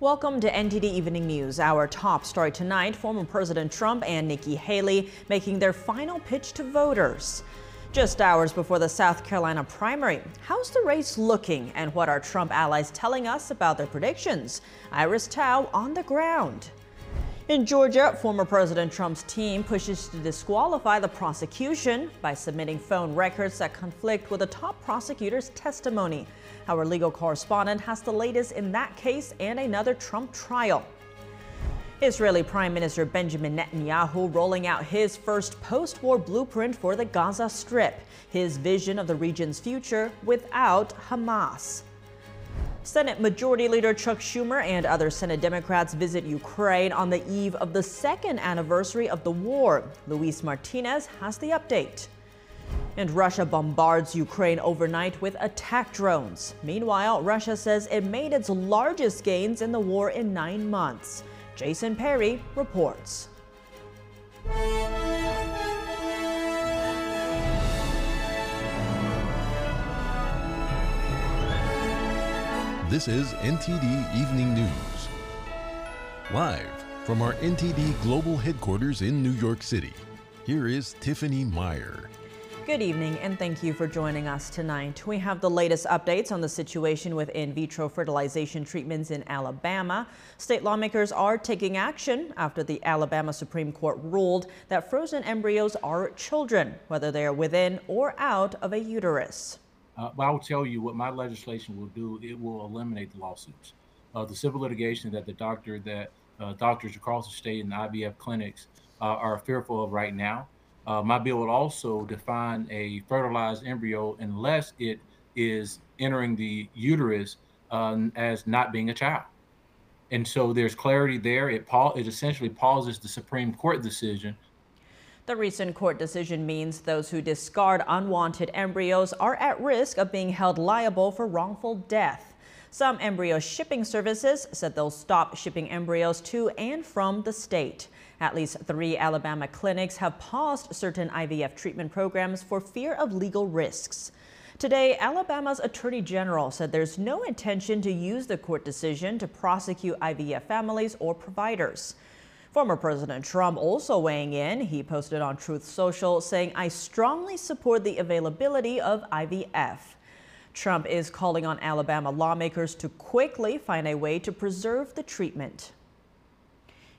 Welcome to NTD Evening News. Our top story tonight former President Trump and Nikki Haley making their final pitch to voters. Just hours before the South Carolina primary, how's the race looking and what are Trump allies telling us about their predictions? Iris Tao on the ground. In Georgia, former President Trump's team pushes to disqualify the prosecution by submitting phone records that conflict with the top prosecutor's testimony. Our legal correspondent has the latest in that case and another Trump trial. Israeli Prime Minister Benjamin Netanyahu rolling out his first post war blueprint for the Gaza Strip, his vision of the region's future without Hamas. Senate Majority Leader Chuck Schumer and other Senate Democrats visit Ukraine on the eve of the second anniversary of the war. Luis Martinez has the update. And Russia bombards Ukraine overnight with attack drones. Meanwhile, Russia says it made its largest gains in the war in nine months. Jason Perry reports. This is NTD Evening News. Live from our NTD Global Headquarters in New York City, here is Tiffany Meyer. Good evening and thank you for joining us tonight. We have the latest updates on the situation with in vitro fertilization treatments in Alabama. State lawmakers are taking action after the Alabama Supreme Court ruled that frozen embryos are children, whether they are within or out of a uterus. Uh, but I will tell you what my legislation will do. It will eliminate the lawsuits, uh, the civil litigation that the doctor that uh, doctors across the state and the IVF clinics uh, are fearful of right now. Uh, my bill would also define a fertilized embryo unless it is entering the uterus um, as not being a child. And so there's clarity there. It, pa- it essentially pauses the Supreme Court decision. The recent court decision means those who discard unwanted embryos are at risk of being held liable for wrongful death. Some embryo shipping services said they'll stop shipping embryos to and from the state. At least three Alabama clinics have paused certain IVF treatment programs for fear of legal risks. Today, Alabama's Attorney General said there's no intention to use the court decision to prosecute IVF families or providers. Former President Trump also weighing in. He posted on Truth Social saying, I strongly support the availability of IVF. Trump is calling on Alabama lawmakers to quickly find a way to preserve the treatment.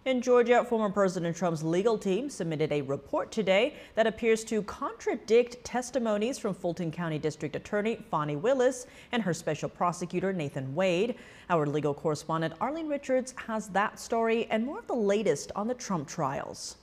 In Georgia, former President Trump's legal team submitted a report today that appears to contradict testimonies from Fulton County District Attorney Fani Willis and her special prosecutor Nathan Wade. Our legal correspondent Arlene Richards has that story and more of the latest on the Trump trials.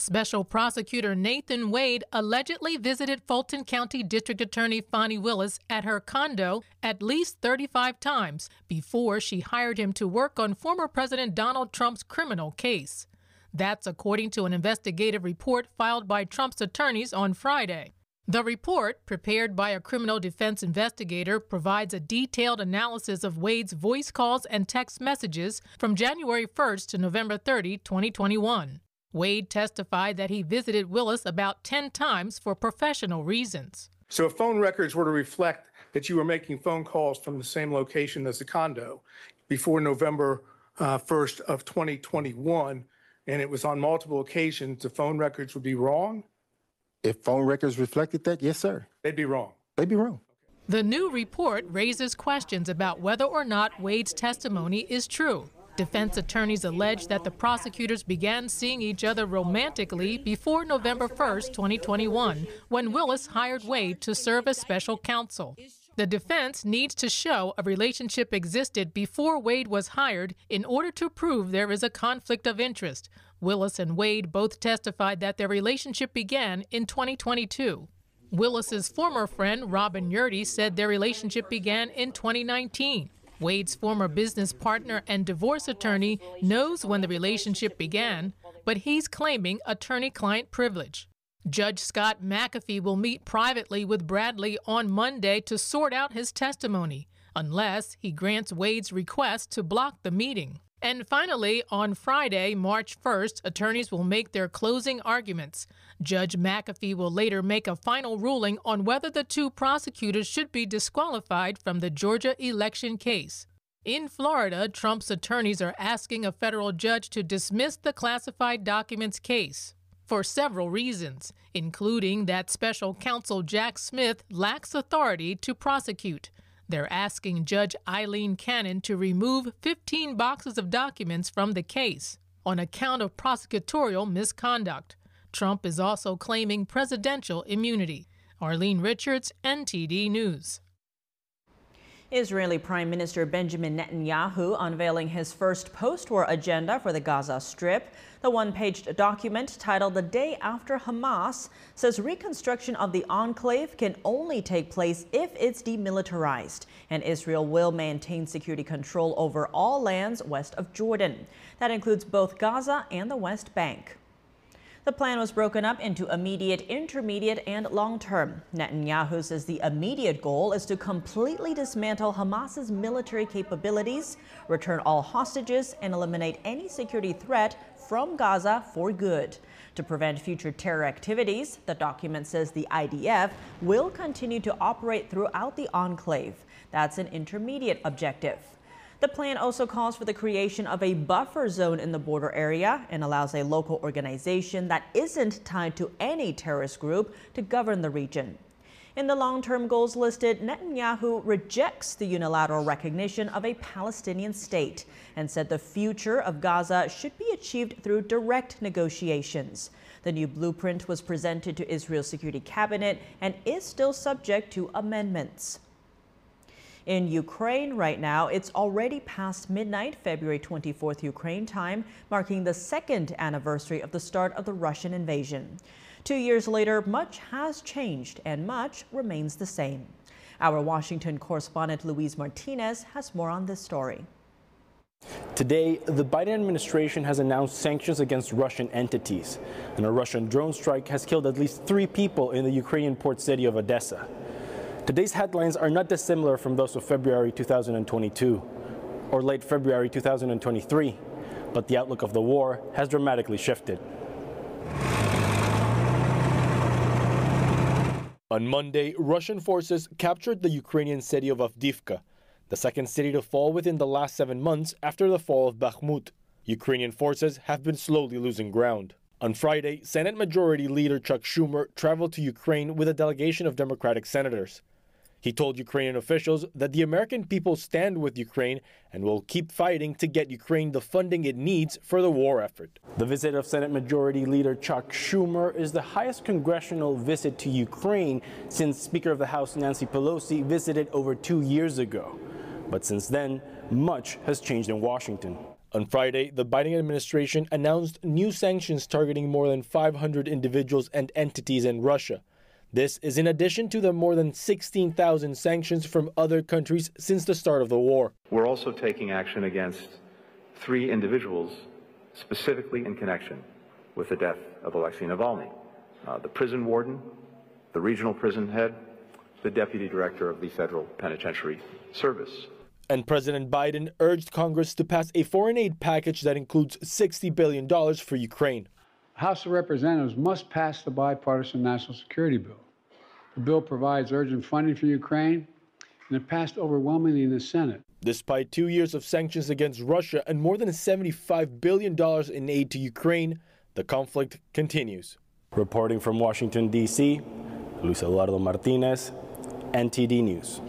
Special Prosecutor Nathan Wade allegedly visited Fulton County District Attorney Fani Willis at her condo at least 35 times before she hired him to work on former President Donald Trump's criminal case. That's according to an investigative report filed by Trump's attorneys on Friday. The report, prepared by a criminal defense investigator, provides a detailed analysis of Wade's voice calls and text messages from January 1st to November 30, 2021. Wade testified that he visited Willis about 10 times for professional reasons. So, if phone records were to reflect that you were making phone calls from the same location as the condo before November uh, 1st of 2021, and it was on multiple occasions, the phone records would be wrong? If phone records reflected that, yes, sir. They'd be wrong. They'd be wrong. The new report raises questions about whether or not Wade's testimony is true. Defense attorneys allege that the prosecutors began seeing each other romantically before November 1, 2021, when Willis hired Wade to serve as special counsel. The defense needs to show a relationship existed before Wade was hired in order to prove there is a conflict of interest. Willis and Wade both testified that their relationship began in 2022. Willis's former friend Robin Yeartie said their relationship began in 2019. Wade's former business partner and divorce attorney knows when the relationship began, but he's claiming attorney client privilege. Judge Scott McAfee will meet privately with Bradley on Monday to sort out his testimony, unless he grants Wade's request to block the meeting. And finally, on Friday, March 1st, attorneys will make their closing arguments. Judge McAfee will later make a final ruling on whether the two prosecutors should be disqualified from the Georgia election case. In Florida, Trump's attorneys are asking a federal judge to dismiss the classified documents case for several reasons, including that special counsel Jack Smith lacks authority to prosecute. They're asking Judge Aileen Cannon to remove 15 boxes of documents from the case on account of prosecutorial misconduct. Trump is also claiming presidential immunity. Arlene Richards, NTD News. Israeli Prime Minister Benjamin Netanyahu unveiling his first post war agenda for the Gaza Strip. The one page document titled The Day After Hamas says reconstruction of the enclave can only take place if it's demilitarized, and Israel will maintain security control over all lands west of Jordan. That includes both Gaza and the West Bank. The plan was broken up into immediate, intermediate, and long term. Netanyahu says the immediate goal is to completely dismantle Hamas's military capabilities, return all hostages, and eliminate any security threat from Gaza for good. To prevent future terror activities, the document says the IDF will continue to operate throughout the enclave. That's an intermediate objective. The plan also calls for the creation of a buffer zone in the border area and allows a local organization that isn't tied to any terrorist group to govern the region. In the long term goals listed, Netanyahu rejects the unilateral recognition of a Palestinian state and said the future of Gaza should be achieved through direct negotiations. The new blueprint was presented to Israel's Security Cabinet and is still subject to amendments in Ukraine right now. It's already past midnight, February 24th Ukraine time, marking the second anniversary of the start of the Russian invasion. Two years later, much has changed and much remains the same. Our Washington correspondent Luis Martinez has more on this story. Today, the Biden administration has announced sanctions against Russian entities, and a Russian drone strike has killed at least three people in the Ukrainian port city of Odessa. Today's headlines are not dissimilar from those of February 2022 or late February 2023, but the outlook of the war has dramatically shifted. On Monday, Russian forces captured the Ukrainian city of Avdiivka, the second city to fall within the last seven months after the fall of Bakhmut. Ukrainian forces have been slowly losing ground. On Friday, Senate Majority Leader Chuck Schumer traveled to Ukraine with a delegation of Democratic senators. He told Ukrainian officials that the American people stand with Ukraine and will keep fighting to get Ukraine the funding it needs for the war effort. The visit of Senate Majority Leader Chuck Schumer is the highest congressional visit to Ukraine since Speaker of the House Nancy Pelosi visited over two years ago. But since then, much has changed in Washington. On Friday, the Biden administration announced new sanctions targeting more than 500 individuals and entities in Russia. This is in addition to the more than 16,000 sanctions from other countries since the start of the war. We're also taking action against three individuals specifically in connection with the death of Alexei Navalny uh, the prison warden, the regional prison head, the deputy director of the Federal Penitentiary Service. And President Biden urged Congress to pass a foreign aid package that includes $60 billion for Ukraine. House of Representatives must pass the bipartisan national security bill. The bill provides urgent funding for Ukraine, and it passed overwhelmingly in the Senate. Despite two years of sanctions against Russia and more than $75 billion in aid to Ukraine, the conflict continues. Reporting from Washington, D.C., Luis Eduardo Martinez, NTD News.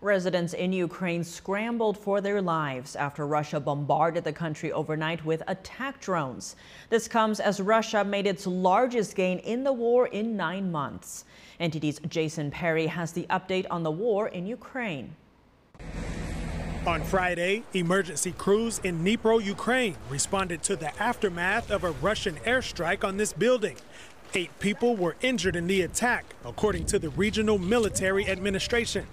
Residents in Ukraine scrambled for their lives after Russia bombarded the country overnight with attack drones. This comes as Russia made its largest gain in the war in nine months. NTD's Jason Perry has the update on the war in Ukraine. On Friday, emergency crews in Dnipro, Ukraine responded to the aftermath of a Russian airstrike on this building. Eight people were injured in the attack, according to the regional military administration.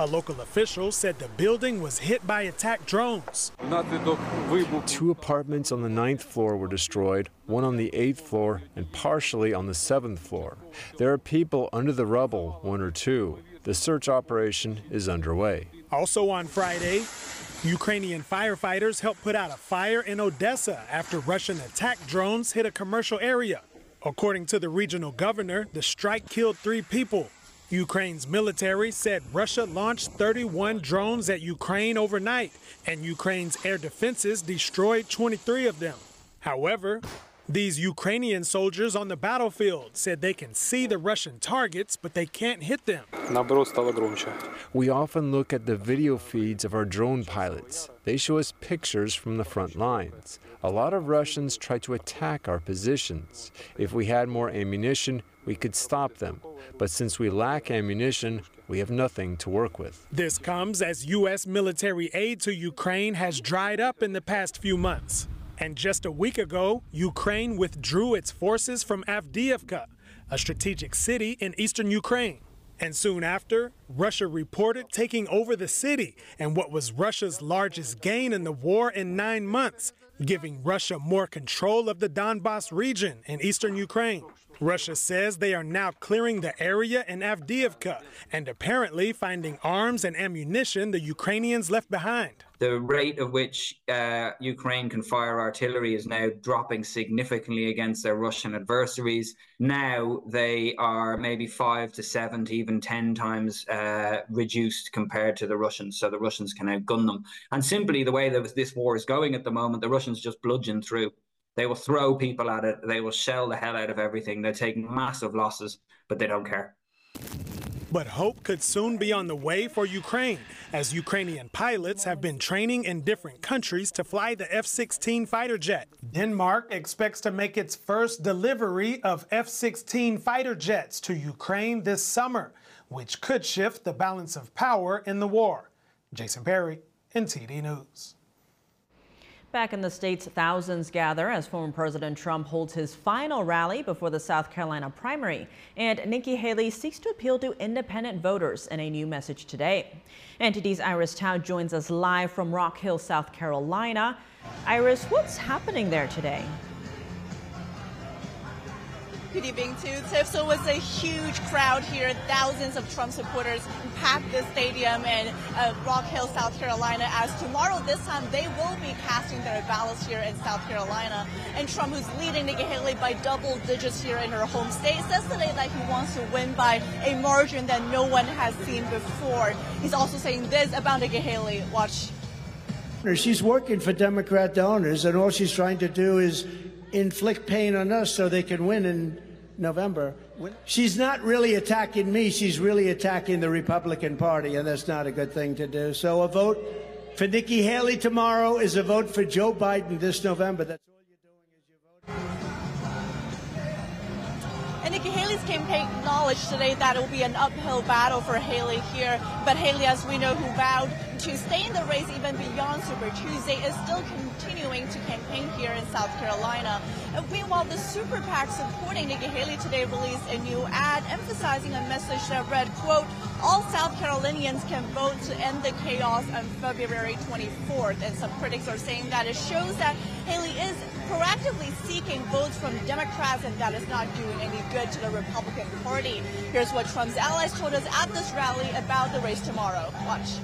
A local official said the building was hit by attack drones. Two apartments on the ninth floor were destroyed, one on the eighth floor, and partially on the seventh floor. There are people under the rubble, one or two. The search operation is underway. Also on Friday, Ukrainian firefighters helped put out a fire in Odessa after Russian attack drones hit a commercial area. According to the regional governor, the strike killed three people. Ukraine's military said Russia launched 31 drones at Ukraine overnight, and Ukraine's air defenses destroyed 23 of them. However, these Ukrainian soldiers on the battlefield said they can see the Russian targets, but they can't hit them. We often look at the video feeds of our drone pilots. They show us pictures from the front lines. A lot of Russians try to attack our positions. If we had more ammunition, we could stop them. But since we lack ammunition, we have nothing to work with. This comes as U.S. military aid to Ukraine has dried up in the past few months. And just a week ago, Ukraine withdrew its forces from Avdiivka, a strategic city in eastern Ukraine. And soon after, Russia reported taking over the city and what was Russia's largest gain in the war in nine months, giving Russia more control of the Donbass region in eastern Ukraine. Russia says they are now clearing the area in Avdiivka and apparently finding arms and ammunition the Ukrainians left behind. The rate at which uh, Ukraine can fire artillery is now dropping significantly against their Russian adversaries. Now they are maybe five to seven to even 10 times uh, reduced compared to the Russians. So the Russians can outgun them. And simply the way that this war is going at the moment, the Russians just bludgeon through. They will throw people at it. They will shell the hell out of everything. They're taking massive losses, but they don't care. But hope could soon be on the way for Ukraine, as Ukrainian pilots have been training in different countries to fly the F 16 fighter jet. Denmark expects to make its first delivery of F 16 fighter jets to Ukraine this summer, which could shift the balance of power in the war. Jason Perry, NTD News. Back in the States, thousands gather as former President Trump holds his final rally before the South Carolina primary. And Nikki Haley seeks to appeal to independent voters in a new message today. NTD's Iris Tao joins us live from Rock Hill, South Carolina. Iris, what's happening there today? Good evening to Tiff. So it was a huge crowd here. Thousands of Trump supporters packed the stadium in uh, Rock Hill, South Carolina, as tomorrow this time they will be casting their ballots here in South Carolina. And Trump, who's leading Nikki Haley by double digits here in her home state, says today that he wants to win by a margin that no one has seen before. He's also saying this about Nikki Haley. Watch. She's working for Democrat donors, and all she's trying to do is inflict pain on us so they can win in November. She's not really attacking me. She's really attacking the Republican Party, and that's not a good thing to do. So a vote for Nikki Haley tomorrow is a vote for Joe Biden this November. That's all you're doing is you're voting. And Nikki Haley's campaign acknowledged today that it will be an uphill battle for Haley here. But Haley, as we know, who vowed to stay in the race even beyond Super Tuesday, is still continuing to campaign here in South Carolina. And meanwhile, the Super PAC supporting Nikki Haley today released a new ad emphasizing a message that read, quote, all South Carolinians can vote to end the chaos on February 24th. And some critics are saying that it shows that Haley is proactively seeking votes from Democrats and that is not doing any good to the Republican Party. Here's what Trump's allies told us at this rally about the race tomorrow. Watch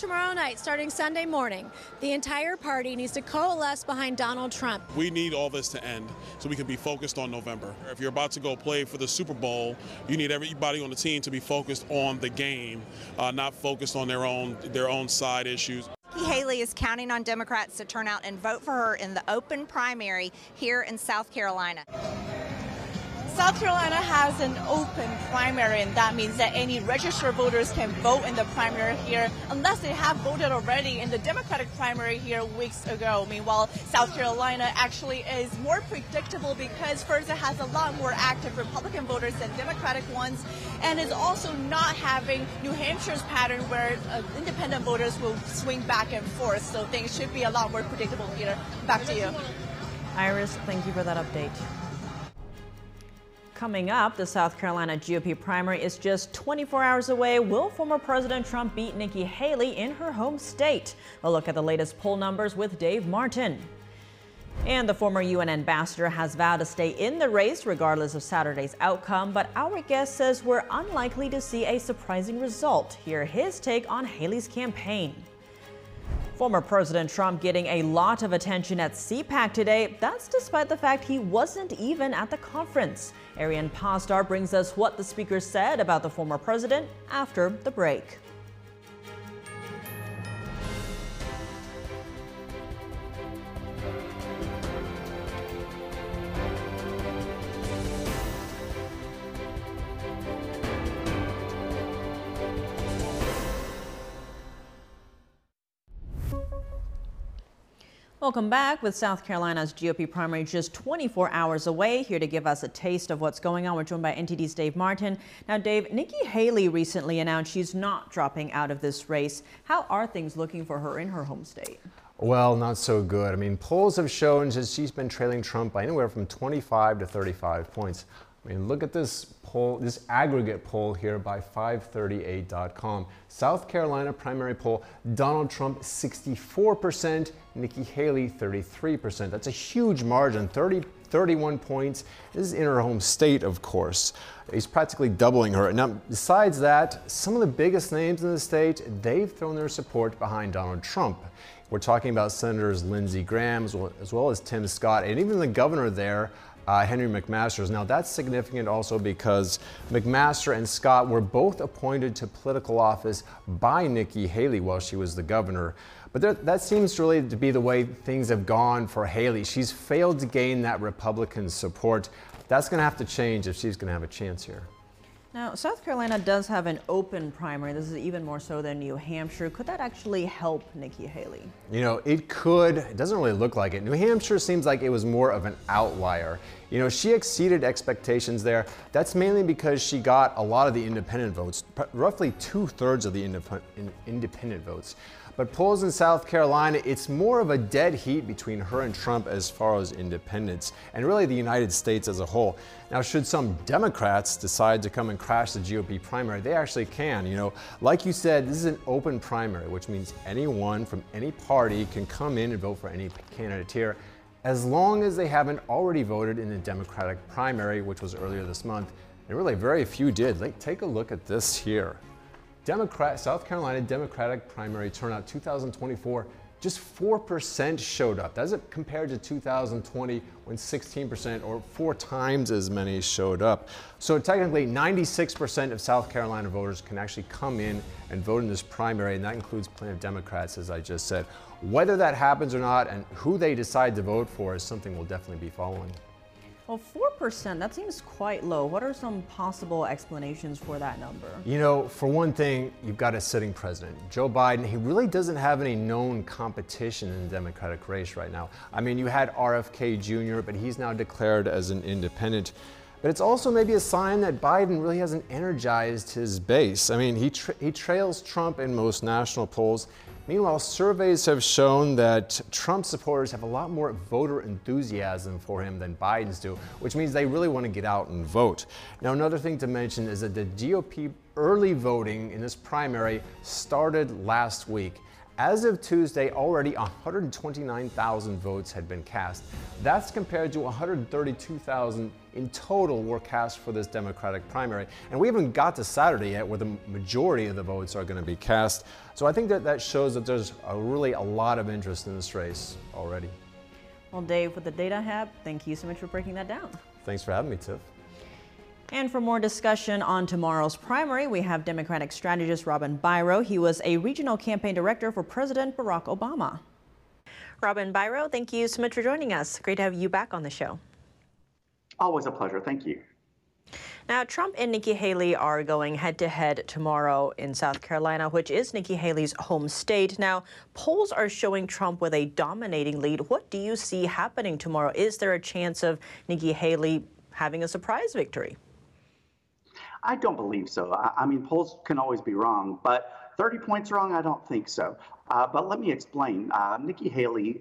tomorrow night, starting Sunday morning, the entire party needs to coalesce behind Donald Trump. We need all this to end so we can be focused on November. If you're about to go play for the Super Bowl, you need everybody on the team to be focused on the game, uh, not focused on their own their own side issues. Nikki Haley is counting on Democrats to turn out and vote for her in the open primary here in South Carolina. South Carolina has an open primary, and that means that any registered voters can vote in the primary here unless they have voted already in the Democratic primary here weeks ago. Meanwhile, South Carolina actually is more predictable because first it has a lot more active Republican voters than Democratic ones, and is also not having New Hampshire's pattern where uh, independent voters will swing back and forth. So things should be a lot more predictable here. Back to you. Iris, thank you for that update. Coming up, the South Carolina GOP primary is just 24 hours away. Will former President Trump beat Nikki Haley in her home state? A look at the latest poll numbers with Dave Martin. And the former UN ambassador has vowed to stay in the race regardless of Saturday's outcome, but our guest says we're unlikely to see a surprising result. Hear his take on Haley's campaign. Former President Trump getting a lot of attention at CPAC today. That's despite the fact he wasn't even at the conference. Ariane Pasdar brings us what the speaker said about the former president after the break. Welcome back with South Carolina's GOP primary just 24 hours away. Here to give us a taste of what's going on, we're joined by NTD's Dave Martin. Now, Dave, Nikki Haley recently announced she's not dropping out of this race. How are things looking for her in her home state? Well, not so good. I mean, polls have shown that she's been trailing Trump by anywhere from 25 to 35 points. I mean, look at this poll, this aggregate poll here by 538.com. South Carolina primary poll, Donald Trump 64%, Nikki Haley 33%. That's a huge margin, 30, 31 points. This is in her home state, of course. He's practically doubling her. Now, besides that, some of the biggest names in the state, they've thrown their support behind Donald Trump. We're talking about Senators Lindsey Graham as well, as well as Tim Scott, and even the governor there, uh, Henry McMaster's. Now, that's significant also because McMaster and Scott were both appointed to political office by Nikki Haley while she was the governor. But there, that seems really to be the way things have gone for Haley. She's failed to gain that Republican support. That's going to have to change if she's going to have a chance here. Now, South Carolina does have an open primary. This is even more so than New Hampshire. Could that actually help Nikki Haley? You know, it could. It doesn't really look like it. New Hampshire seems like it was more of an outlier. You know, she exceeded expectations there. That's mainly because she got a lot of the independent votes, roughly two thirds of the independent votes. But polls in South Carolina, it's more of a dead heat between her and Trump as far as independents, and really the United States as a whole. Now, should some Democrats decide to come and crash the GOP primary, they actually can. You know, like you said, this is an open primary, which means anyone from any party can come in and vote for any candidate here as long as they haven't already voted in the Democratic primary, which was earlier this month. And really, very few did. Like, take a look at this here. Democrat, South Carolina Democratic primary turnout 2024, just 4% showed up. That's compared to 2020 when 16% or four times as many showed up. So technically 96% of South Carolina voters can actually come in and vote in this primary, and that includes plenty of Democrats, as I just said. Whether that happens or not and who they decide to vote for is something we'll definitely be following. Well, 4%, that seems quite low. What are some possible explanations for that number? You know, for one thing, you've got a sitting president. Joe Biden, he really doesn't have any known competition in the Democratic race right now. I mean, you had RFK Jr., but he's now declared as an independent. But it's also maybe a sign that Biden really hasn't energized his base. I mean, he, tra he trails Trump in most national polls. Meanwhile, surveys have shown that Trump supporters have a lot more voter enthusiasm for him than Biden's do, which means they really want to get out and vote. Now, another thing to mention is that the GOP early voting in this primary started last week. As of Tuesday, already 129,000 votes had been cast. That's compared to 132,000 in total were cast for this Democratic primary. And we haven't got to Saturday yet where the majority of the votes are going to be cast. So I think that that shows that there's a really a lot of interest in this race already. Well, Dave, with the Data I have, thank you so much for breaking that down. Thanks for having me, Tiff. And for more discussion on tomorrow's primary, we have Democratic strategist Robin Biro. He was a regional campaign director for President Barack Obama. Robin Biro, thank you so much for joining us. Great to have you back on the show. Always a pleasure. Thank you. Now, Trump and Nikki Haley are going head to head tomorrow in South Carolina, which is Nikki Haley's home state. Now, polls are showing Trump with a dominating lead. What do you see happening tomorrow? Is there a chance of Nikki Haley having a surprise victory? I don't believe so. I, I mean, polls can always be wrong, but 30 points wrong, I don't think so. Uh, but let me explain. Uh, Nikki Haley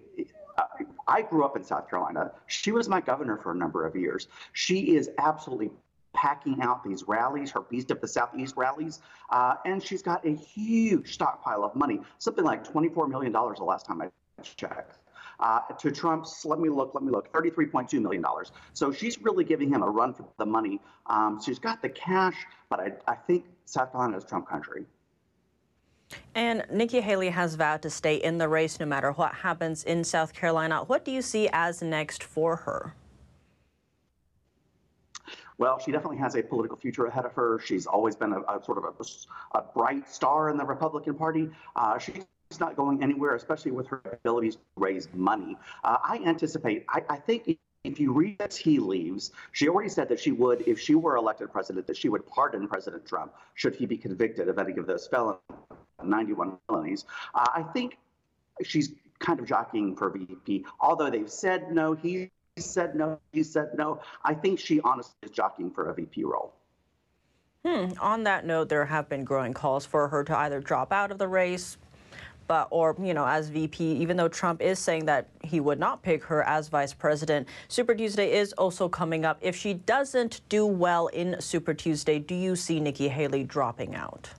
I grew up in South Carolina. She was my governor for a number of years. She is absolutely packing out these rallies, her Beast of the Southeast rallies, uh, and she's got a huge stockpile of money, something like $24 million the last time I checked. Uh, to Trump's, let me look, let me look, $33.2 million. So she's really giving him a run for the money. Um, she's got the cash, but I, I think South Carolina is Trump country. And Nikki Haley has vowed to stay in the race no matter what happens in South Carolina. What do you see as next for her? Well, she definitely has a political future ahead of her. She's always been a, a sort of a, a, bright star in the Republican Party. Uh, she's not going anywhere, especially with her abilities to raise money. Uh, I anticipate, I, I think if you read as he leaves, she already said that she would, if she were elected president, that she would pardon President Trump should he be convicted of any of those felonies, 91 felonies. Uh, I think she's kind of jockeying for VP, although they've said no. He said no. He said no. I think she honestly is jockeying for a VP role. Hmm. On that note, there have been growing calls for her to either drop out of the race, but or you know as VP. Even though Trump is saying that he would not pick her as vice president, Super Tuesday is also coming up. If she doesn't do well in Super Tuesday, do you see Nikki Haley dropping out?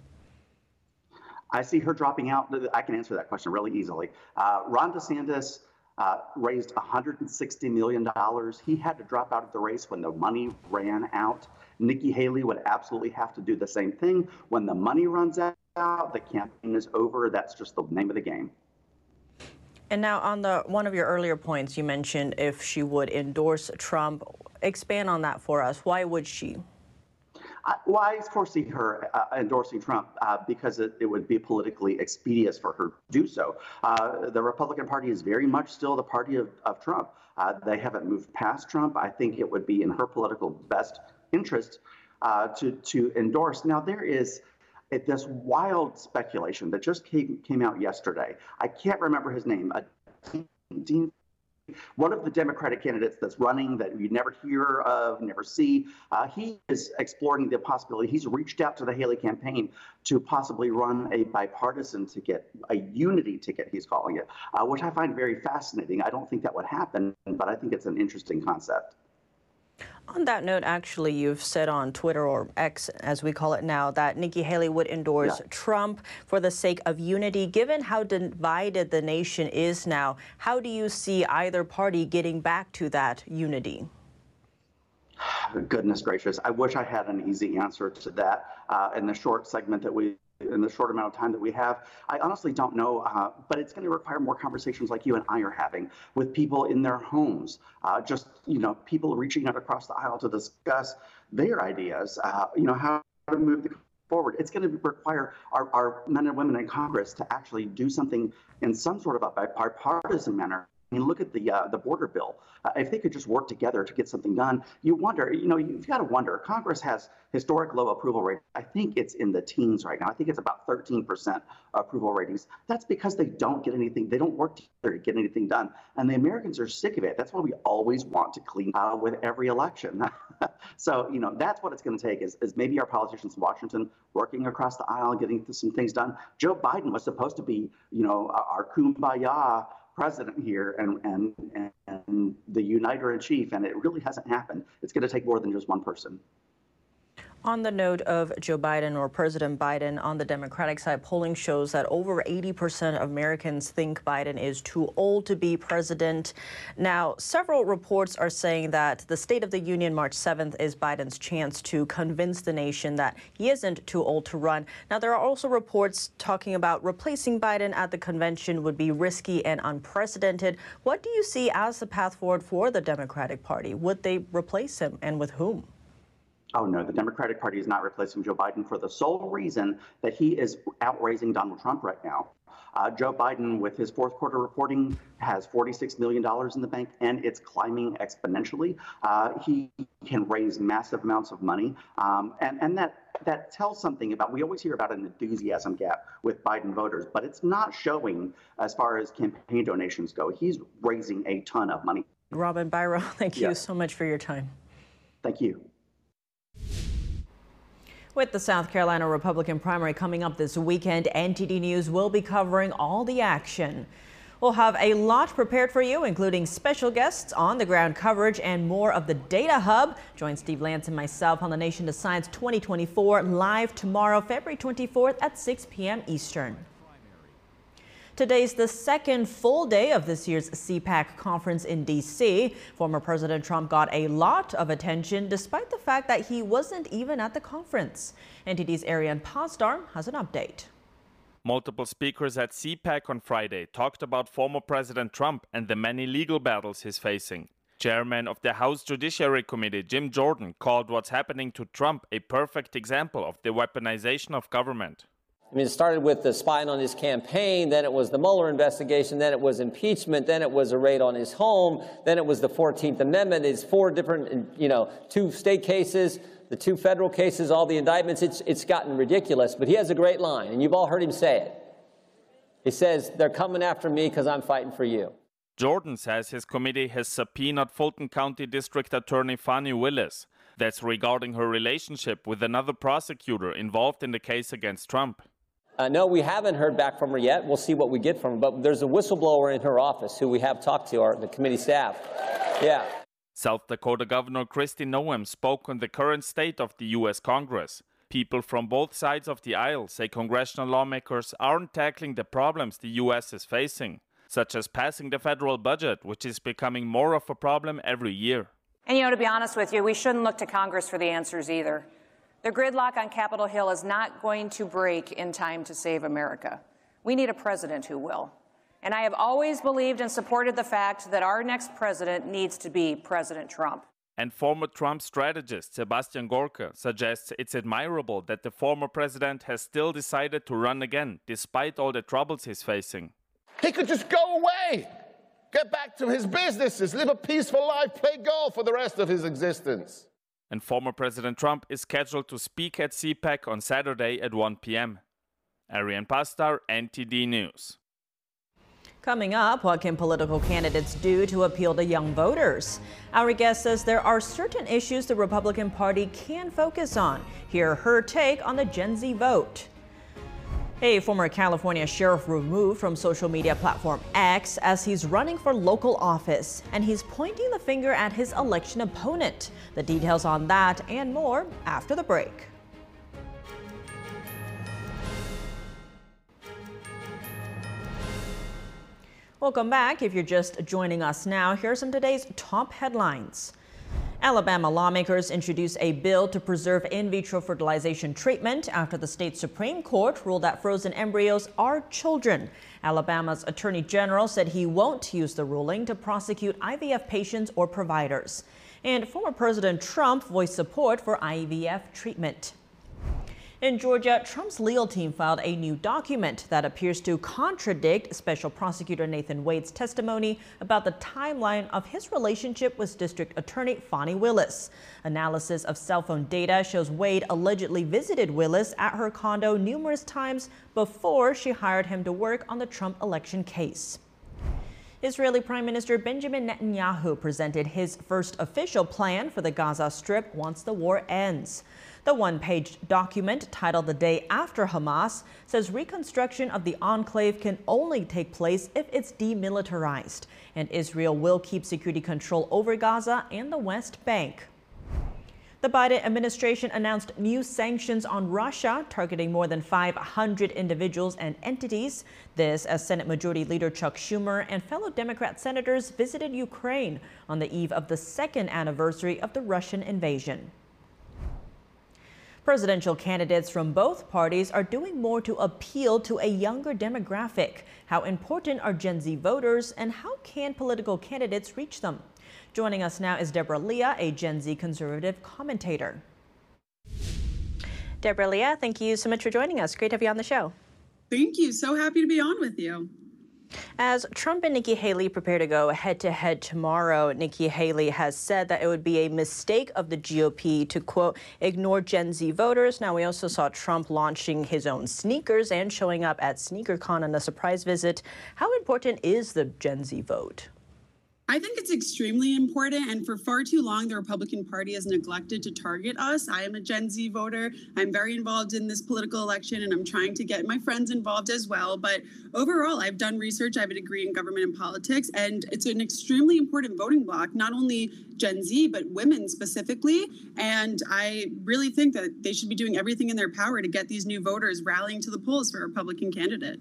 I see her dropping out. I can answer that question really easily. Uh, Ron DeSantis uh, raised $160 million. He had to drop out of the race when the money ran out. Nikki Haley would absolutely have to do the same thing. When the money runs out, the campaign is over. That's just the name of the game. And now, on the one of your earlier points, you mentioned if she would endorse Trump. Expand on that for us. Why would she? I, well, I foresee her uh, endorsing Trump uh, because it, it, would be politically expeditious for her to do so. Uh, the Republican Party is very much still the party of, of Trump. Uh, they haven't moved past Trump. I think it would be in her political best interest uh, to to endorse. Now there is this wild speculation that just came came out yesterday. I can't remember his name. Dean one of the Democratic candidates that's running that you never hear of, never see, uh, he is exploring the possibility. He's reached out to the Haley campaign to possibly run a bipartisan ticket, a unity ticket, he's calling it, uh, which I find very fascinating. I don't think that would happen, but I think it's an interesting concept. On that note, actually, you've said on Twitter, or X as we call it now, that Nikki Haley would endorse yeah. Trump for the sake of unity. Given how divided the nation is now, how do you see either party getting back to that unity? Goodness gracious. I wish I had an easy answer to that. Uh, in the short segment that we in the short amount of time that we have. I honestly don't know, uh, but it's going to require more conversations like you and I are having with people in their homes. Uh, just you know, people reaching out across the aisle to discuss their ideas. Uh, you know, how to move the forward. It's going to require our, our men and women in Congress to actually do something in some sort of a bipartisan manner mean, look at the uh, the border bill. Uh, if they could just work together to get something done, you wonder. You know, you've got to wonder. Congress has historic low approval rate. I think it's in the teens right now. I think it's about 13% approval ratings. That's because they don't get anything. They don't work together to get anything done, and the Americans are sick of it. That's why we always want to clean uh, with every election. so you know, that's what it's going to take. Is, is maybe our politicians in Washington working across the aisle, getting some things done. Joe Biden was supposed to be, you know, our kumbaya president here and, and, and the uniter in chief, and it really hasn't happened. It's going to take more than just one person. On the note of Joe Biden or President Biden on the Democratic side, polling shows that over 80% of Americans think Biden is too old to be president. Now, several reports are saying that the State of the Union March 7th is Biden's chance to convince the nation that he isn't too old to run. Now, there are also reports talking about replacing Biden at the convention would be risky and unprecedented. What do you see as the path forward for the Democratic Party? Would they replace him and with whom? Oh, no, the Democratic Party is not replacing Joe Biden for the sole reason that he is outraising Donald Trump right now. Uh, Joe Biden, with his fourth quarter reporting, has $46 million in the bank and it's climbing exponentially. Uh, he can raise massive amounts of money. Um, and, and that, that tells something about, we always hear about an enthusiasm gap with Biden voters, but it's not showing as far as campaign donations go. He's raising a ton of money. Robin Biro, thank you so much for your time. Thank you. With the South Carolina Republican primary coming up this weekend, NTD News will be covering all the action. We'll have a lot prepared for you, including special guests, on the ground coverage, and more of the Data Hub. Join Steve Lance and myself on the Nation Decides 2024 live tomorrow, February 24th at 6 p.m. Eastern. Today's the second full day of this year's CPAC conference in D.C. Former President Trump got a lot of attention despite the fact that he wasn't even at the conference. NTD's Ariane Pasdar has an update. Multiple speakers at CPAC on Friday talked about former President Trump and the many legal battles he's facing. Chairman of the House Judiciary Committee, Jim Jordan, called what's happening to Trump a perfect example of the weaponization of government. I mean, it started with the spying on his campaign, then it was the Mueller investigation, then it was impeachment, then it was a raid on his home, then it was the 14th Amendment. It's four different, you know, two state cases, the two federal cases, all the indictments. It's, it's gotten ridiculous, but he has a great line, and you've all heard him say it. He says, They're coming after me because I'm fighting for you. Jordan says his committee has subpoenaed Fulton County District Attorney Fani Willis. That's regarding her relationship with another prosecutor involved in the case against Trump. Uh, no, we haven't heard back from her yet. We'll see what we get from her. But there's a whistleblower in her office who we have talked to, our, the committee staff. Yeah. South Dakota Governor Kristi Noem spoke on the current state of the U.S. Congress. People from both sides of the aisle say congressional lawmakers aren't tackling the problems the U.S. is facing such as passing the federal budget, which is becoming more of a problem every year. And, you know, to be honest with you, we shouldn't look to Congress for the answers either. The gridlock on Capitol Hill is not going to break in time to save America. We need a president who will. And I have always believed and supported the fact that our next president needs to be President Trump. And former Trump strategist Sebastian Gorka suggests it's admirable that the former president has still decided to run again, despite all the troubles he's facing. He could just go away, get back to his businesses, live a peaceful life, play golf for the rest of his existence. And former President Trump is scheduled to speak at CPAC on Saturday at 1 p.m. Ariane Pasdar, NTD News. Coming up, what can political candidates do to appeal to young voters? Our guest says there are certain issues the Republican Party can focus on. Hear her take on the Gen Z vote. A former California sheriff removed from social media platform X as he's running for local office, and he's pointing the finger at his election opponent. The details on that and more after the break. Welcome back. If you're just joining us now, here are some today's top headlines. Alabama lawmakers introduced a bill to preserve in vitro fertilization treatment after the state Supreme Court ruled that frozen embryos are children. Alabama's Attorney General said he won't use the ruling to prosecute IVF patients or providers. And former President Trump voiced support for IVF treatment. In Georgia, Trump's legal team filed a new document that appears to contradict Special Prosecutor Nathan Wade's testimony about the timeline of his relationship with District Attorney Fani Willis. Analysis of cell phone data shows Wade allegedly visited Willis at her condo numerous times before she hired him to work on the Trump election case. Israeli Prime Minister Benjamin Netanyahu presented his first official plan for the Gaza Strip once the war ends. The one page document titled The Day After Hamas says reconstruction of the enclave can only take place if it's demilitarized, and Israel will keep security control over Gaza and the West Bank. The Biden administration announced new sanctions on Russia, targeting more than 500 individuals and entities. This as Senate Majority Leader Chuck Schumer and fellow Democrat senators visited Ukraine on the eve of the second anniversary of the Russian invasion. Presidential candidates from both parties are doing more to appeal to a younger demographic. How important are Gen Z voters and how can political candidates reach them? Joining us now is Deborah Leah, a Gen Z conservative commentator. Deborah Leah, thank you so much for joining us. Great to have you on the show. Thank you. So happy to be on with you. As Trump and Nikki Haley prepare to go head to head tomorrow, Nikki Haley has said that it would be a mistake of the GOP to, quote, ignore Gen Z voters. Now, we also saw Trump launching his own sneakers and showing up at SneakerCon on a surprise visit. How important is the Gen Z vote? I think it's extremely important. And for far too long, the Republican Party has neglected to target us. I am a Gen Z voter. I'm very involved in this political election and I'm trying to get my friends involved as well. But overall, I've done research, I have a degree in government and politics, and it's an extremely important voting bloc, not only Gen Z, but women specifically. And I really think that they should be doing everything in their power to get these new voters rallying to the polls for a Republican candidate.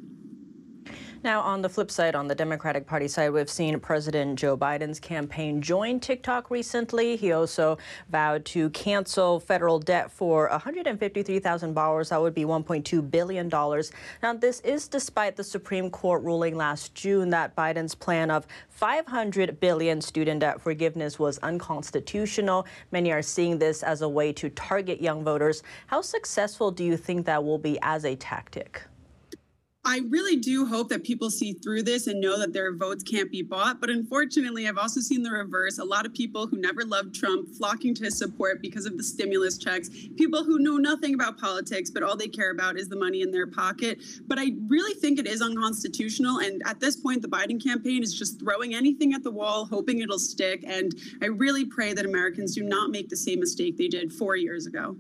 Now, on the flip side, on the Democratic Party side, we've seen President Joe Biden's campaign join TikTok recently. He also vowed to cancel federal debt for $153,000. That would be $1.2 billion. Now, this is despite the Supreme Court ruling last June that Biden's plan of 500 billion student debt forgiveness was unconstitutional. Many are seeing this as a way to target young voters. How successful do you think that will be as a tactic? I really do hope that people see through this and know that their votes can't be bought. But unfortunately, I've also seen the reverse. A lot of people who never loved Trump flocking to his support because of the stimulus checks, people who know nothing about politics, but all they care about is the money in their pocket. But I really think it is unconstitutional. And at this point, the Biden campaign is just throwing anything at the wall, hoping it'll stick. And I really pray that Americans do not make the same mistake they did four years ago.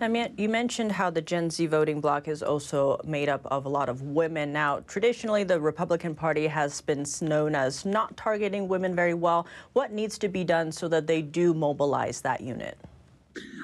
Now, you mentioned how the Gen Z voting bloc is also made up of a lot of women. Now, traditionally, the Republican Party has been known as not targeting women very well. What needs to be done so that they do mobilize that unit?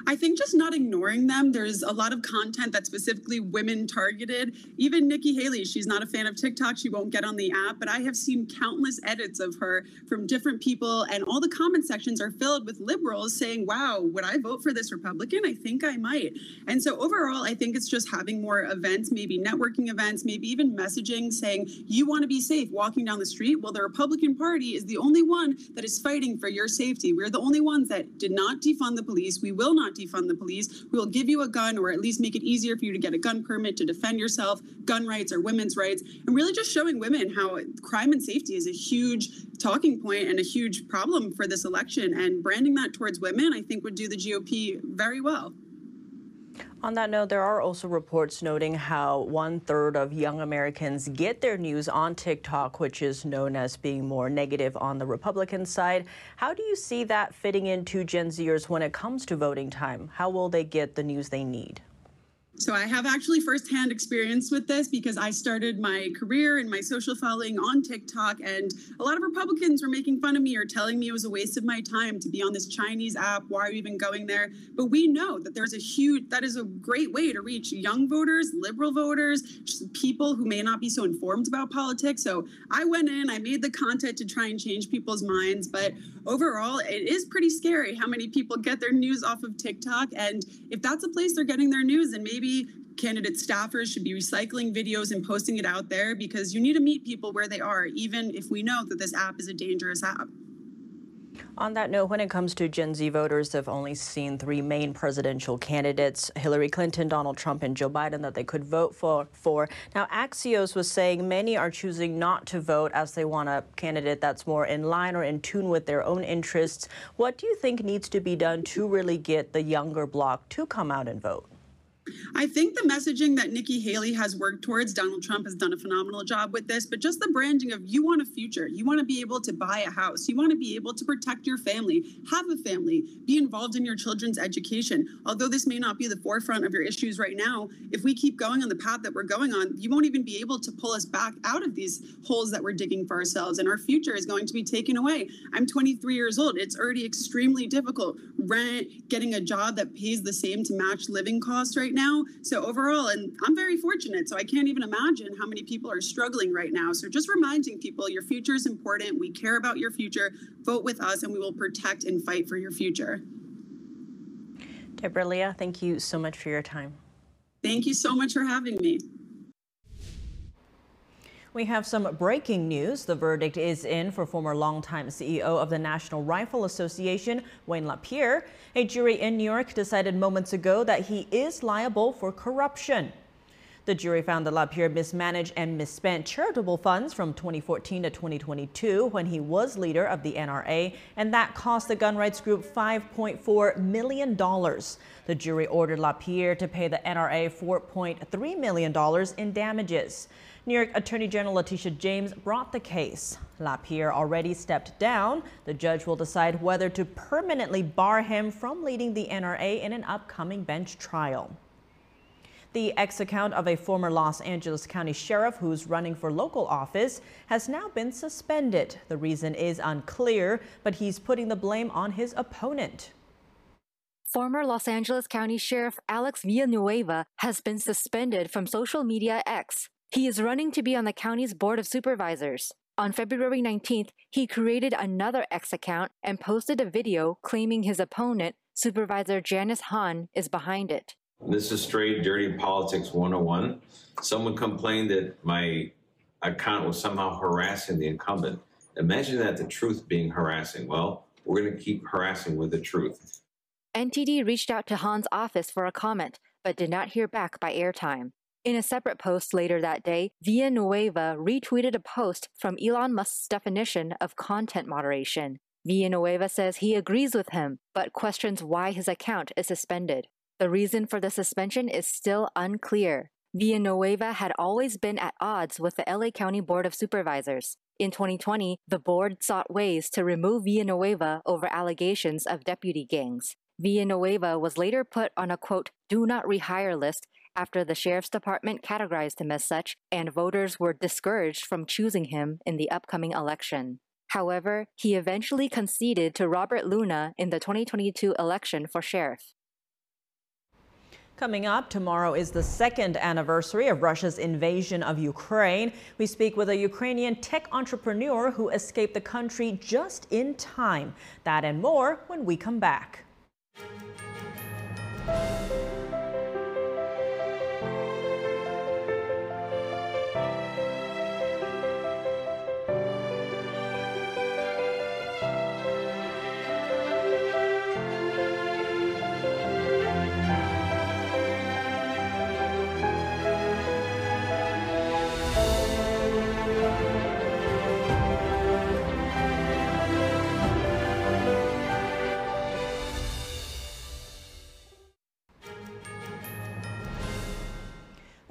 I think just not ignoring them. There's a lot of content that's specifically women targeted. Even Nikki Haley, she's not a fan of TikTok. She won't get on the app, but I have seen countless edits of her from different people, and all the comment sections are filled with liberals saying, Wow, would I vote for this Republican? I think I might. And so overall, I think it's just having more events, maybe networking events, maybe even messaging saying, You want to be safe walking down the street? Well, the Republican Party is the only one that is fighting for your safety. We're the only ones that did not defund the police. We will not defund the police. We will give you a gun or at least make it easier for you to get a gun permit to defend yourself. Gun rights or women's rights. And really just showing women how crime and safety is a huge talking point and a huge problem for this election. And branding that towards women, I think, would do the GOP very well. On that note, there are also reports noting how one third of young Americans get their news on TikTok, which is known as being more negative on the Republican side. How do you see that fitting into Gen Zers when it comes to voting time? How will they get the news they need? So I have actually firsthand experience with this because I started my career and my social following on TikTok, and a lot of Republicans were making fun of me or telling me it was a waste of my time to be on this Chinese app. Why are you even going there? But we know that there's a huge, that is a great way to reach young voters, liberal voters, people who may not be so informed about politics. So I went in, I made the content to try and change people's minds, but overall, it is pretty scary how many people get their news off of TikTok. And if that's a place they're getting their news, then maybe candidate staffers should be recycling videos and posting it out there because you need to meet people where they are, even if we know that this app is a dangerous app. On that note, when it comes to Gen Z voters, they've only seen three main presidential candidates Hillary Clinton, Donald Trump, and Joe Biden that they could vote for. for. Now, Axios was saying many are choosing not to vote as they want a candidate that's more in line or in tune with their own interests. What do you think needs to be done to really get the younger bloc to come out and vote? I think the messaging that Nikki Haley has worked towards, Donald Trump has done a phenomenal job with this, but just the branding of you want a future, you want to be able to buy a house, you want to be able to protect your family, have a family, be involved in your children's education. Although this may not be the forefront of your issues right now, if we keep going on the path that we're going on, you won't even be able to pull us back out of these holes that we're digging for ourselves, and our future is going to be taken away. I'm 23 years old. It's already extremely difficult. Rent, getting a job that pays the same to match living costs right now. So overall, and I'm very fortunate, so I can't even imagine how many people are struggling right now. So just reminding people your future is important. We care about your future. Vote with us, and we will protect and fight for your future. Deborah Leah, thank you so much for your time. Thank you so much for having me. We have some breaking news. The verdict is in for former longtime CEO of the National Rifle Association, Wayne LaPierre. A jury in New York decided moments ago that he is liable for corruption. The jury found that LaPierre mismanaged and misspent charitable funds from 2014 to 2022 when he was leader of the NRA, and that cost the gun rights group $5.4 million. The jury ordered LaPierre to pay the NRA $4.3 million in damages. New York Attorney General Letitia James brought the case. LaPierre already stepped down. The judge will decide whether to permanently bar him from leading the NRA in an upcoming bench trial. The ex account of a former Los Angeles County sheriff who's running for local office has now been suspended. The reason is unclear, but he's putting the blame on his opponent. Former Los Angeles County Sheriff Alex Villanueva has been suspended from social media X He is running to be on the county's board of supervisors. On February 19th, he created another X account and posted a video claiming his opponent, Supervisor Janice Hahn, is behind it. This is straight dirty politics 101. Someone complained that my account was somehow harassing the incumbent. Imagine that the truth being harassing. Well, we're going to keep harassing with the truth. NTD reached out to Hahn's office for a comment, but did not hear back by airtime. In a separate post later that day, Villanueva retweeted a post from Elon Musk's definition of content moderation. Villanueva says he agrees with him, but questions why his account is suspended. The reason for the suspension is still unclear. Villanueva had always been at odds with the LA County Board of Supervisors. In 2020, the board sought ways to remove Villanueva over allegations of deputy gangs. Villanueva was later put on a quote, do not rehire list after the sheriff's department categorized him as such, and voters were discouraged from choosing him in the upcoming election. However, he eventually conceded to Robert Luna in the 2022 election for sheriff. Coming up tomorrow is the second anniversary of Russia's invasion of Ukraine. We speak with a Ukrainian tech entrepreneur who escaped the country just in time. That and more when we come back.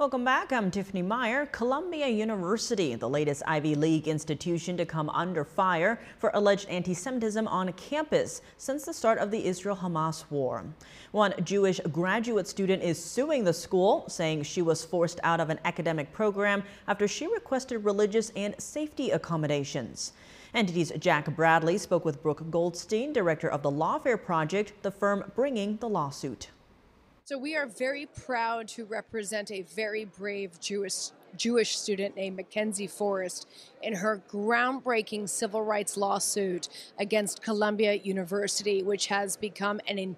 Welcome back. I'm Tiffany Meyer. Columbia University, the latest Ivy League institution to come under fire for alleged anti-Semitism on campus since the start of the Israel-Hamas war. One Jewish graduate student is suing the school, saying she was forced out of an academic program after she requested religious and safety accommodations. NTD's Jack Bradley spoke with Brooke Goldstein, director of the Lawfare Project, the firm bringing the lawsuit. So we are very proud to represent a very brave Jewish Jewish student named Mackenzie Forrest in her groundbreaking civil rights lawsuit against Columbia University, which has become an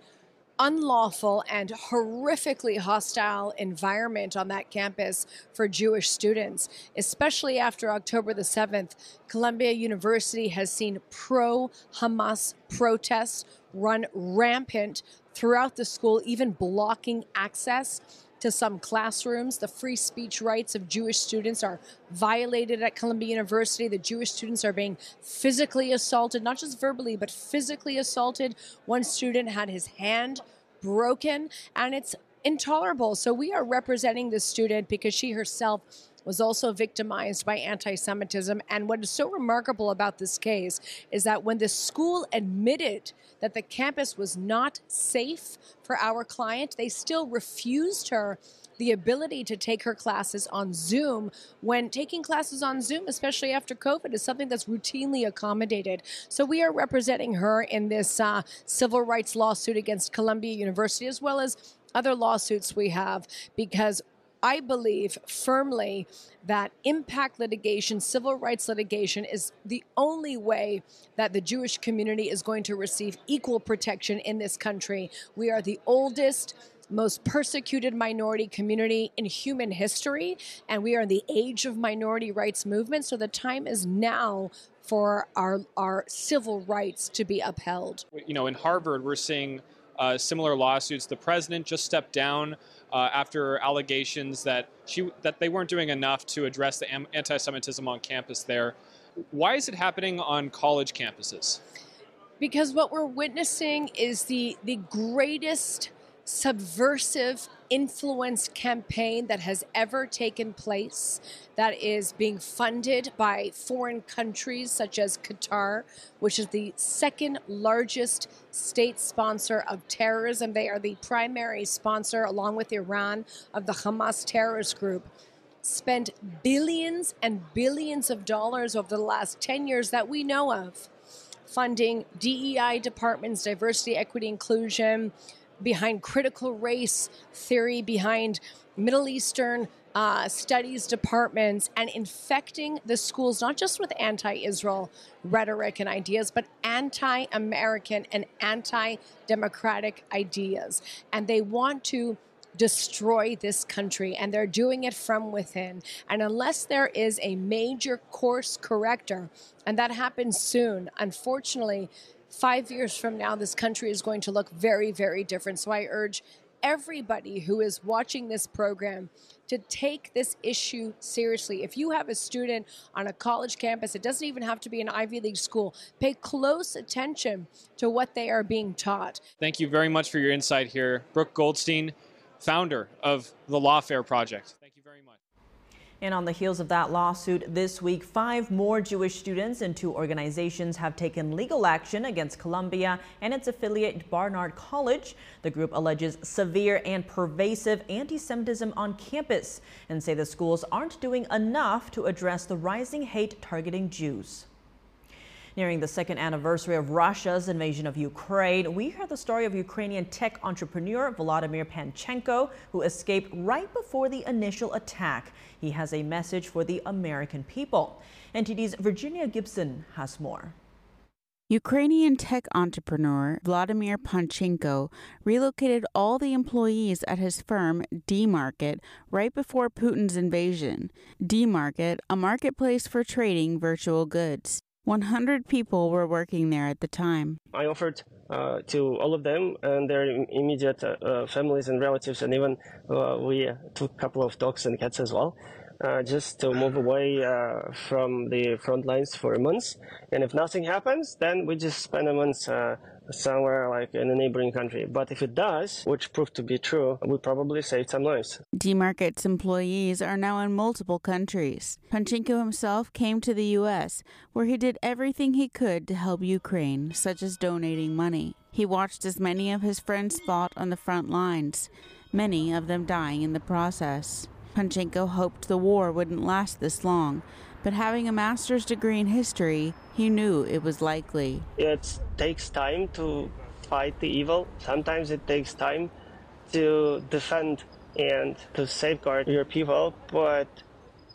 unlawful and horrifically hostile environment on that campus for Jewish students, especially after October the 7th. Columbia University has seen pro Hamas protests run rampant throughout the school, even blocking access to some classrooms. The free speech rights of Jewish students are violated at Columbia University. The Jewish students are being physically assaulted, not just verbally, but physically assaulted. One student had his hand broken, and it's intolerable. So we are representing this student because she herself was also victimized by anti Semitism. And what is so remarkable about this case is that when the school admitted that the campus was not safe for our client, they still refused her the ability to take her classes on Zoom when taking classes on Zoom, especially after COVID, is something that's routinely accommodated. So we are representing her in this uh, civil rights lawsuit against Columbia University, as well as other lawsuits we have, because I believe firmly that impact litigation, civil rights litigation, is the only way that the Jewish community is going to receive equal protection in this country. We are the oldest, most persecuted minority community in human history, and we are in the age of minority rights movement. So the time is now for our, our civil rights to be upheld. You know, in Harvard, we're seeing uh, similar lawsuits. The president just stepped down uh, after allegations that she that they weren't doing enough to address the anti-Semitism on campus there. Why is it happening on college campuses? Because what we're witnessing is the the greatest subversive influence campaign that has ever taken place that is being funded by foreign countries such as Qatar, which is the second largest state sponsor of terrorism. They are the primary sponsor, along with Iran, of the Hamas terrorist group. Spent billions and billions of dollars over the last 10 years that we know of funding DEI departments, diversity, equity, inclusion, behind critical race theory, behind Middle Eastern uh, studies departments and infecting the schools, not just with anti Israel rhetoric and ideas, but anti American and anti democratic ideas. And they want to destroy this country, and they're doing it from within. And unless there is a major course corrector, and that happens soon, unfortunately, five years from now, this country is going to look very, very different. So I urge everybody who is watching this program to take this issue seriously. If you have a student on a college campus, it doesn't even have to be an Ivy League school, pay close attention to what they are being taught. Thank you very much for your insight here. Brooke Goldstein, founder of the Lawfare Project. Thank you very much. And on the heels of that lawsuit this week, five more Jewish students and two organizations have taken legal action against Columbia and its affiliate Barnard College. The group alleges severe and pervasive anti-Semitism on campus and say the schools aren't doing enough to address the rising hate targeting Jews. Nearing the second anniversary of Russia's invasion of Ukraine, we hear the story of Ukrainian tech entrepreneur Volodymyr Panchenko, who escaped right before the initial attack. He has a message for the American people. NTD's Virginia Gibson has more. Ukrainian tech entrepreneur Vladimir Panchenko relocated all the employees at his firm, DMarket, right before Putin's invasion. DMarket, a marketplace for trading virtual goods. 100 people were working there at the time. I offered uh, to all of them and their immediate uh, families and relatives, and even uh, we took a couple of dogs and cats as well. Uh, just to move away uh, from the front lines for a month. And if nothing happens, then we just spend a month uh, somewhere like in a neighboring country. But if it does, which proved to be true, we probably saved some lives. DMarket's employees are now in multiple countries. Panchenko himself came to the U.S., where he did everything he could to help Ukraine, such as donating money. He watched as many of his friends fought on the front lines, many of them dying in the process. Panchenko hoped the war wouldn't last this long, but having a master's degree in history, he knew it was likely. It takes time to fight the evil. Sometimes it takes time to defend and to safeguard your people, but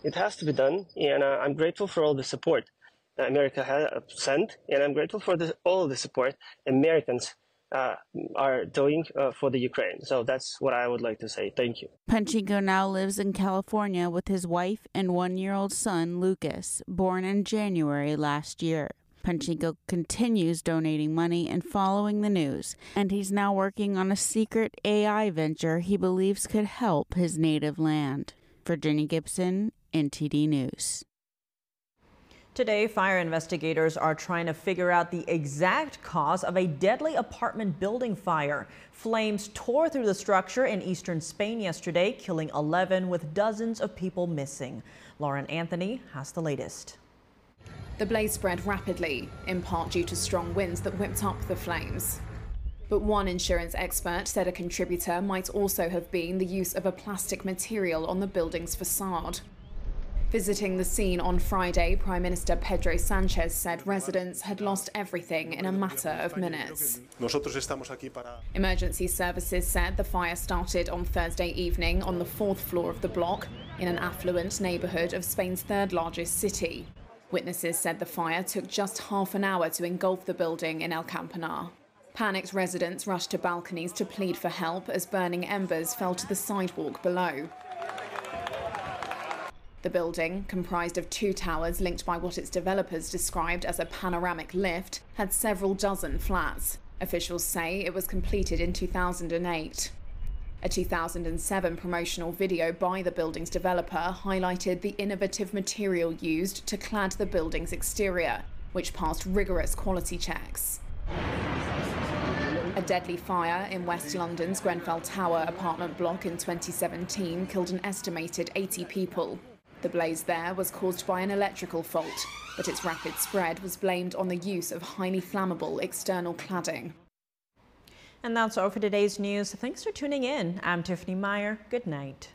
it has to be done. And uh, I'm grateful for all the support that America has sent, and I'm grateful for all the support Americans uh, are doing uh, for the Ukraine. So that's what I would like to say. Thank you. Panchenko now lives in California with his wife and one year old son, Lucas, born in January last year. Panchenko continues donating money and following the news, and he's now working on a secret AI venture he believes could help his native land. Virginia Gibson, NTD News. Today, fire investigators are trying to figure out the exact cause of a deadly apartment building fire. Flames tore through the structure in eastern Spain yesterday, killing 11 with dozens of people missing. Lauren Anthony has the latest. The blaze spread rapidly, in part due to strong winds that whipped up the flames. But one insurance expert said a contributor might also have been the use of a plastic material on the building's facade. Visiting the scene on Friday, Prime Minister Pedro Sanchez said residents had lost everything in a matter of minutes. Emergency services said the fire started on Thursday evening on the fourth floor of the block in an affluent neighborhood of Spain's third largest city. Witnesses said the fire took just half an hour to engulf the building in El Campanar. Panicked residents rushed to balconies to plead for help as burning embers fell to the sidewalk below. The building, comprised of two towers linked by what its developers described as a panoramic lift, had several dozen flats. Officials say it was completed in 2008. A 2007 promotional video by the building's developer highlighted the innovative material used to clad the building's exterior, which passed rigorous quality checks. A deadly fire in West London's Grenfell Tower apartment block in 2017 killed an estimated 80 people. The blaze there was caused by an electrical fault, but its rapid spread was blamed on the use of highly flammable external cladding. And that's all for today's news. Thanks for tuning in. I'm Tiffany Meyer. Good night.